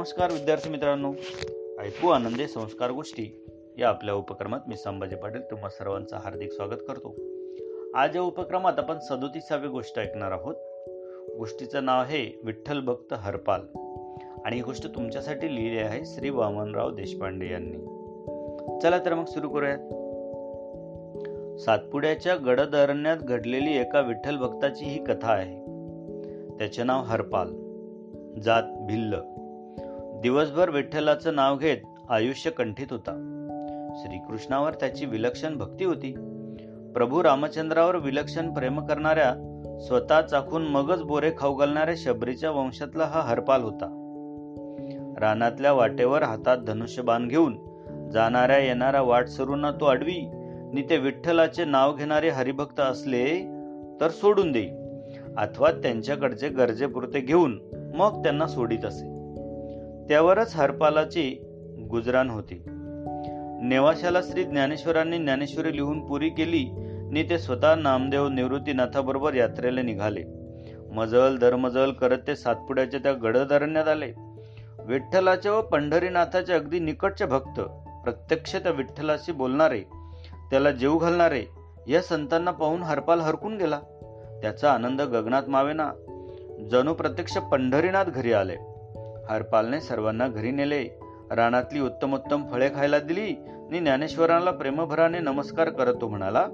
नमस्कार विद्यार्थी मित्रांनो. ऐकू आनंदे संस्कार गोष्टी या आपल्या उपक्रमात मी संभाजी पाटील तुम्हा सर्वांचं हार्दिक स्वागत करतो. आज या उपक्रमात आपण सदोतीसावी गोष्ट ऐकणार आहोत. गोष्टीचं नाव आहे विठ्ठल भक्त हरपाल. आणि ही गोष्ट तुमच्यासाठी लिहिली आहे श्री वामनराव देशपांडे यांनी. चला तर मग सुरू करूयात. सातपुड्याच्या गडद अरण्यात घडलेली एका विठ्ठल भक्ताची ही कथा आहे. त्याचे नाव हरपाल. जात भिल्ल. दिवसभर विठ्ठलाचं नाव घेत आयुष्य कंठित होता. श्रीकृष्णावर त्याची विलक्षण भक्ती होती. प्रभू रामचंद्रावर विलक्षण प्रेम करणाऱ्या स्वतः चाखून मगच बोरे खाऊ घालणाऱ्या शबरीच्या वंशातला हा हरपाल होता. रानातल्या वाटेवर हातात धनुष्यबाण घेऊन जाणाऱ्या येणाऱ्या वाट सरूंना तो अडवी नि ते विठ्ठलाचे नाव घेणारे हरिभक्त असले तर सोडून देई. अथवा त्यांच्याकडचे गरजेपुरते घेऊन मग त्यांना सोडित असे. त्यावरच हरपालाची गुजराण होती. नेवाशाला श्री ज्ञानेश्वरांनी ज्ञानेश्वरी लिहून पुरी केली नि ते स्वतः नामदेव निवृत्तीनाथाबरोबर यात्रेला निघाले. मजल दरमजल करत ते सातपुड्याच्या त्या गडधरण्यात आले. विठ्ठलाच्या व पंढरीनाथाचे अगदी निकटचे भक्त प्रत्यक्ष त्या विठ्ठलाशी बोलणारे त्याला जेव घालणारे या संतांना पाहून हरपाल हरकून गेला. त्याचा आनंद गगनात मावेना. जणू प्रत्यक्ष पंढरीनाथ घरी आले. हरपालने सर्वांना घरी नेले. रानातली उत्तमोत्तम फळे खायला दिली. आणि ज्ञानेश्वराला प्रेमभराने नमस्कार करत तो म्हणाला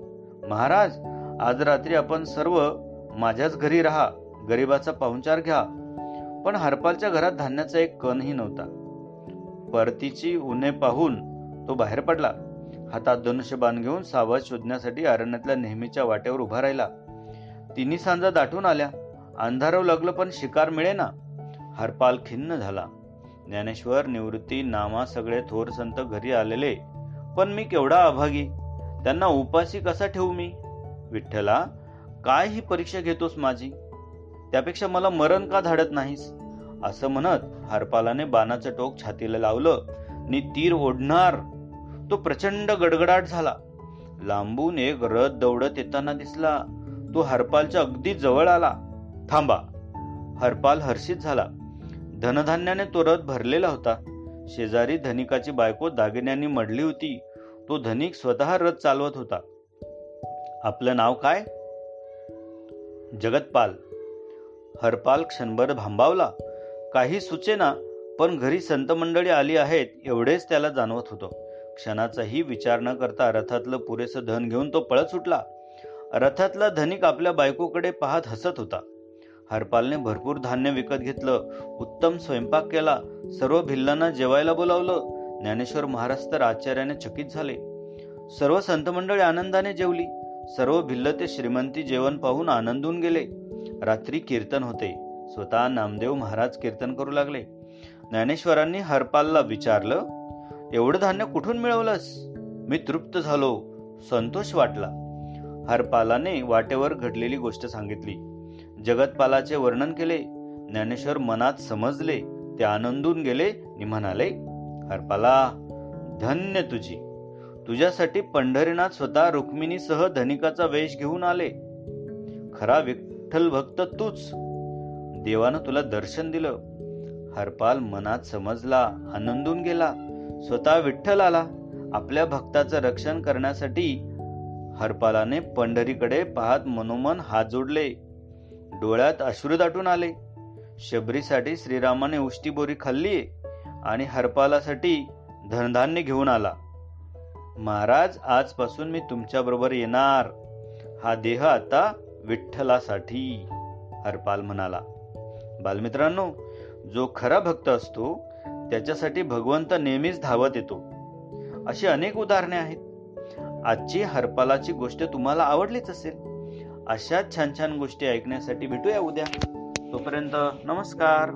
महाराज आज रात्री आपण सर्व माझ्याच घरी राहा. गरीबाचा पाहुणचार घ्या. पण हरपालच्या घरात धान्याचा एक कणही नव्हता. परतीची उन्हे पाहून तो बाहेर पडला. हातात धनुष्यबाण घेऊन सावध शोधण्यासाठी अरण्यातल्या नेहमीच्या वाटेवर उभा राहिला. तिन्ही सांजा दाटून आल्या. अंधारव लागलं पण शिकार मिळेना. हरपाल खिन्न झाला. ज्ञानेश्वर निवृत्ती नामा सगळे थोर संत घरी आलेले. पण मी केवढा अभागी? त्यांना उपाशी कसा ठेवू मी? विठ्ठला काय ही परीक्षा घेतोस माझी? त्यापेक्षा मला मरण का धाडत नाहीस? असं म्हणत हरपालाने बाणाचं टोक छातीला लावलं. नि तीर ओढणार. तो प्रचंड गडगडाट झाला. लांबून एक रथ दौडत येताना दिसला. तो हरपालच्या अगदी जवळ आला. थांबा. हरपाल हर्षित झाला. धनधान्याने तो रथ भरलेला होता. शेजारी धनिकाची बायको दागिन्यांनी मडली होती. तो धनिक स्वतः रथ चालवत होता. आपलं नाव काय? जगतपाल. हरपाल क्षणभर भांबावला. काही सुचेना पण घरी संत मंडळी आली आहेत एवढेच त्याला जाणवत होतं. क्षणाचाही विचार न करता रथातलं पुरेसं धन घेऊन तो पळत सुटला. रथातला धनिक आपल्या बायकोकडे पाहत हसत होता. हरपालने भरपूर धान्य विकत घेतलं. उत्तम स्वयंपाक केला. सर्व भिल्लांना जेवायला बोलावलं. ज्ञानेश्वर महाराज तर आचार्याने चकित झाले. सर्व संतमंडळी आनंदाने जेवली. सर्व भिल्ल ते श्रीमंती जेवण पाहून आनंदून गेले. रात्री कीर्तन होते. स्वतः नामदेव महाराज कीर्तन करू लागले. ज्ञानेश्वरांनी हरपालला विचारलं एवढं धान्य कुठून मिळवलंस? मी तृप्त झालो. संतोष वाटला. हरपालाने वाटेवर घडलेली गोष्ट सांगितली. जगतपालाचे वर्णन केले. ज्ञानेश्वर मनात समजले ते आनंदून गेले नि म्हणाले हरपाला धन्य तुझी. तुझ्यासाठी पंढरीनाथ स्वतः रुक्मिणीसह धनिकाचा वेश घेऊन आले. खरा विठ्ठल भक्त तूच. देवानं तुला दर्शन दिलं. हरपाल मनात समजला आनंदून गेला. स्वतः विठ्ठल आला. आपल्या भक्ताचं रक्षण करण्यासाठी हरपालाने पंढरीकडे पाहत मनोमन हात जोडले. डोळ्यात अश्रू दाटून आले. शबरीसाठी श्रीरामाने उष्टी बोरी खाल्ली आणि हरपालासाठी धनधान्य घेऊन आला. महाराज आजपासून मी तुमच्याबरोबर येणार. हा देह आता विठ्ठलासाठी हरपाल म्हणाला. बालमित्रांनो जो खरा भक्त असतो त्याच्यासाठी भगवंत नेहमीच धावत येतो. अशी अनेक उदाहरणे आहेत. आजची हरपालाची गोष्ट तुम्हाला आवडलीच असेल. अशाच छान छान गोष्टी ऐकण्यासाठी भेटूया उद्या. तोपर्यंत नमस्कार.